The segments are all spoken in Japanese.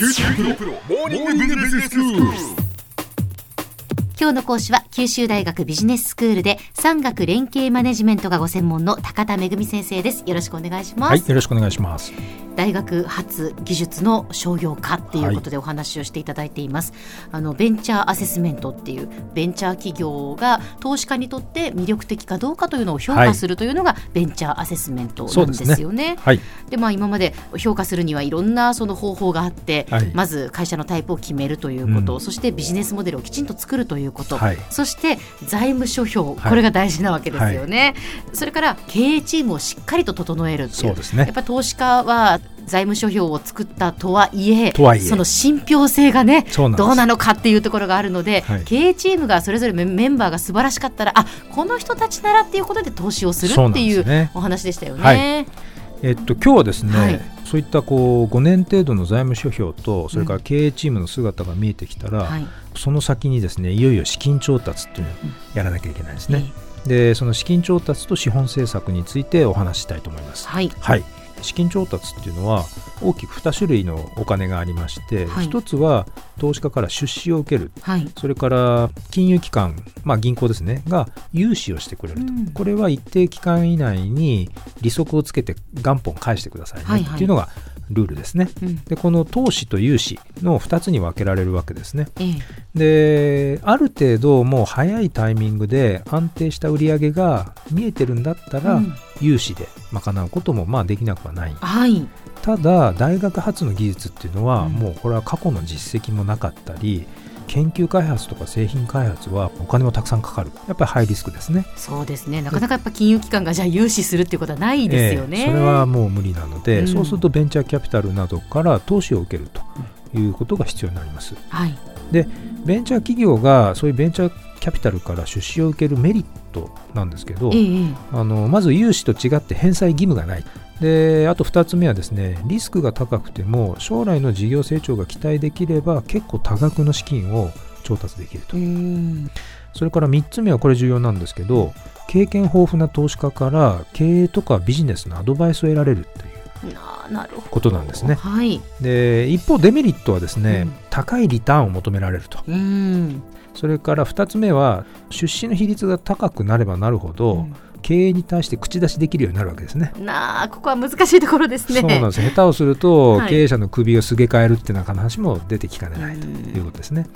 QT プロ,プロモーニングビジネススクール。今日の講師は九州大学ビジネススクールで産学連携マネジメントがご専門の高田恵先生です。よろしくお願いします、はい、よろしくお願いします。大学発技術の商業化っていうことでお話をしていただいています、あのベンチャーアセスメントっていうベンチャー企業が投資家にとって魅力的かどうかというのを評価するというのがベンチャーアセスメントなんですよね。はい、でまあ今まで評価するにはいろんなその方法があって、はい。まず会社のタイプを決めるということ、そしてビジネスモデルをきちんと作るということ、はい。そして財務諸表、はい。これが大事なわけですよね、それから経営チームをしっかりと整えるそうですね。やっぱ投資家は財務諸表を作ったとはいえとはいえ。その信憑性がねどうなのかっていうところがあるので、はい。経営チームがそれぞれメメンバーが素晴らしかったらあこの人たちならっていうことで投資をするっていうお話でしたよね。はい。えっと今日はですね、はいそういったこう5年程度の財務諸表とそれから経営チームの姿が見えてきたら、はい。その先にですねいよいよ資金調達っていうのをやらなきゃいけないですね。でその資金調達と資本政策についてお話ししたいと思います。はい。はい、資金調達っていうのは大きく2種類のお金がありまして、はい。一つは投資家から出資を受ける。はい。それから金融機関、まあ、銀行ですね。が融資をしてくれると、うん。これは一定期間以内に利息をつけて元本返してくださいね、はいはい。っていうのがルールですね。うん。でこの投資と融資の2つに分けられるわけですね。ええ。である程度もう早いタイミングで安定した売り上げが見えてるんだったら、うん。融資で賄うこともまあできなくはない。はいただ大学発の技術っていうのは、うん。もうこれは過去の実績もなかったり研究開発とか製品開発はお金もたくさんかかる。やっぱりハイリスクですね。そうですね。なかなかやっぱ金融機関がじゃあ融資するっていうことはないですよね。ええ。それはもう無理なので、うん。そうするとベンチャーキャピタルなどから投資を受けるということが必要になります。はい。でベンチャー企業がそういうベンチャーキャピタルから出資を受けるメリットなんですけど、あのまず融資と違って返済義務がない。であと2つ目はですねリスクが高くても将来の事業成長が期待できれば結構多額の資金を調達できると、うん。それから3つ目はこれ重要なんですけど経験豊富な投資家から経営とかビジネスのアドバイスを得られるというななるほど。ことなんですね。はい。で一方デメリットはですね、うん。高いリターンを求められると。うん。それから2つ目は出資の比率が高くなればなるほど、経営に対して口出しできるようになるわけですね。なあここは難しいところですね。そうなんです。下手をすると、はい。経営者の首をすげ替えるっていうような話も出てきかねないということですね。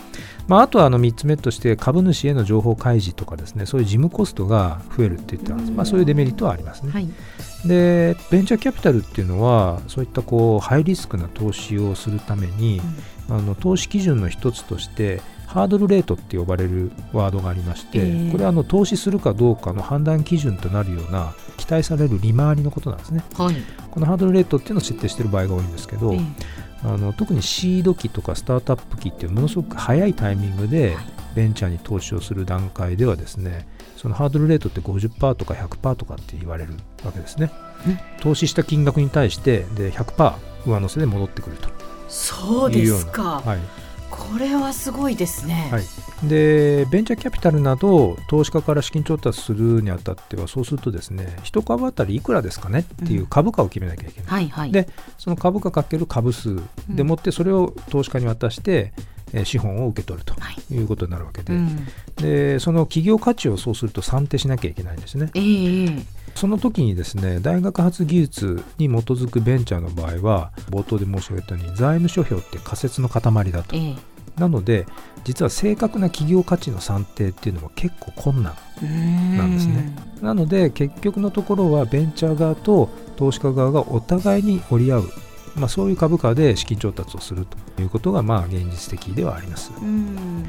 まあ、あとはあの3つ目として株主への情報開示とかですねそういう事務コストが増えるって言ってます、まあ、そういうデメリットはありますね。はいでベンチャーキャピタルっていうのはそういったこうハイリスクな投資をするために、あの投資基準の一つとしてハードルレートって呼ばれるワードがありまして、ええ。これはあの投資するかどうかの判断基準となるような期待される利回りのことなんですね。はい。このハードルレートっていうのを設定している場合が多いんですけど、ええ。あの特にシード期とかスタートアップ期っていうものすごく早いタイミングでベンチャーに投資をする段階ではですねそのハードルレートって50%とか100%とかって言われるわけですね。うん。投資した金額に対してで100%上乗せで戻ってくると。そうですか。はい。これはすごいですね。はい、でベンチャーキャピタルなど投資家から資金調達するにあたってはそうするとですね1株当たりいくらですかね？っていう株価を決めなきゃいけない、はいはい。でその株価かける株数でもってそれを投資家に渡して、えー資本を受け取るとはい。いうことになるわけで,、うん、でその企業価値をそうすると算定しなきゃいけないんですね。ええええ。その時にですね大学発技術に基づくベンチャーの場合は冒頭で申し上げたように財務諸表って仮説の塊だと。ええ。なので実は正確な企業価値の算定っていうのは結構困難なんですね。なので結局のところはベンチャー側と投資家側がお互いに折り合う、まあ、そういう株価で資金調達をするということがまあ現実的ではあります。うん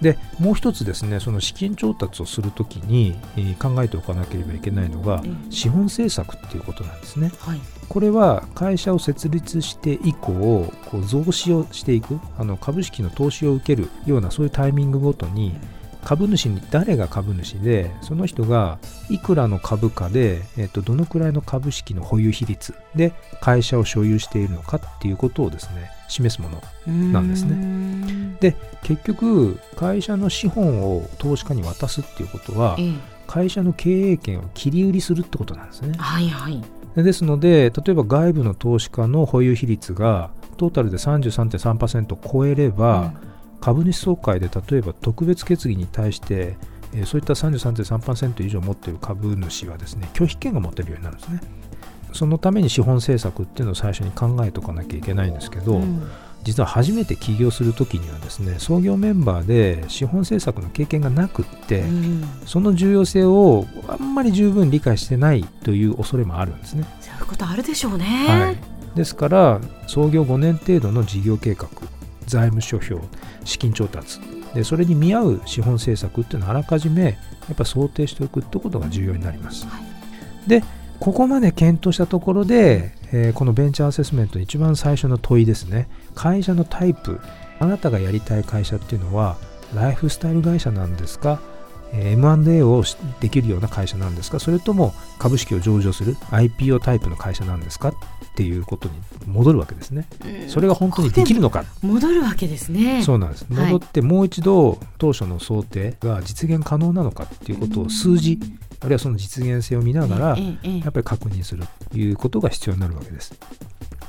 でもう一つですねその資金調達をするときに、えー考えておかなければいけないのがええ資本政策っていうことなんですね。はいこれは会社を設立して以降こう増資をしていくあの株式の投資を受けるようなそういうタイミングごとに株主に誰が株主でその人がいくらの株価で、えっと、どのくらいの株式の保有比率で会社を所有しているのかっていうことをですね示すものなんですね。ねで結局会社の資本を投資家に渡すっていうことはええ。会社の経営権を切り売りするってことなんですね。はいはい。でですので例えば外部の投資家の保有比率がトータルで33.3%を超えれば、株主総会で例えば特別決議に対してえー、そういった33.3%以上持っている株主はですね拒否権が持てるようになるんですね。そのために資本政策っていうのを最初に考えておかなきゃいけないんですけど、うん、実は初めて起業するときにはですね創業メンバーで資本政策の経験がなくって、うん、その重要性をあんまり十分理解してないという恐れもあるんですね。そういうことあるでしょうね。はい、ですから創業5年程度の事業計画財務諸表資金調達。でそれに見合う資本政策っていうのをあらかじめやっぱ想定しておくってことが重要になります。はい、でここまで検討したところで、えー、このベンチャーアセスメントの一番最初の問いですね。会社のタイプあなたがやりたい会社っていうのはライフスタイル会社なんですか？M&A をできるような会社なんですか？それとも株式を上場する IPO タイプの会社なんですか？っていうことに戻るわけですね。それが本当にできるのか？戻るわけですね。そうなんです。戻ってもう一度当初の想定が実現可能なのか？っていうことを数字、あるいはその実現性を見ながら、やっぱり確認するということが必要になるわけです。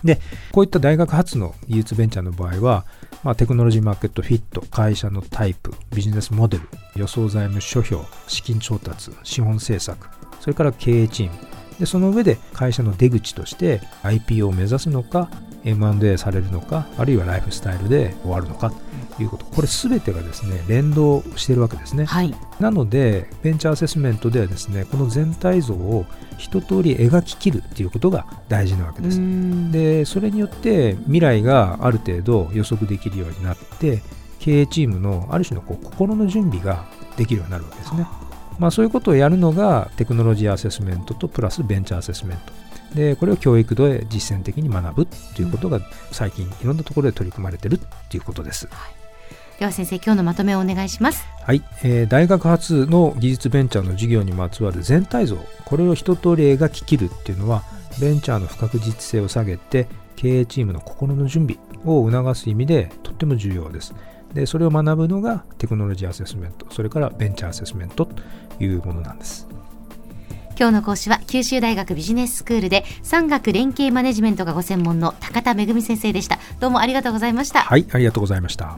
で、こういった大学発の技術ベンチャーの場合は、まあ、テクノロジーマーケットフィット、会社のタイプ、ビジネスモデル、予想財務諸表、資金調達、資本政策、それから経営チーム、でその上で会社の出口として IPO を目指すのか M&A されるのかあるいはライフスタイルで終わるのかということ。これ全てがですね連動しているわけですね、はい、なのでベンチャーアセスメントではですねこの全体像を一通り描ききるっていうことが大事なわけです。でそれによって未来がある程度予測できるようになって経営チームのある種のこう心の準備ができるようになるわけですね。まあ、そういうことをやるのがテクノロジーアセスメントとプラスベンチャーアセスメント。でこれを教育で実践的に学ぶということが最近いろんなところで取り組まれているということです。はい。では先生今日のまとめをお願いします。はい、えー、大学発の技術ベンチャーの授業にまつわる全体像これを一通り描ききるっていうのはベンチャーの不確実性を下げて経営チームの心の準備を促す意味でとっても重要ですでそれを学ぶのがテクノロジーアセスメントそれからベンチャーアセスメントというものなんです。今日の講師は九州大学ビジネススクールで産学連携マネジメントがご専門の高田恵先生でした。どうもありがとうございました。はいありがとうございました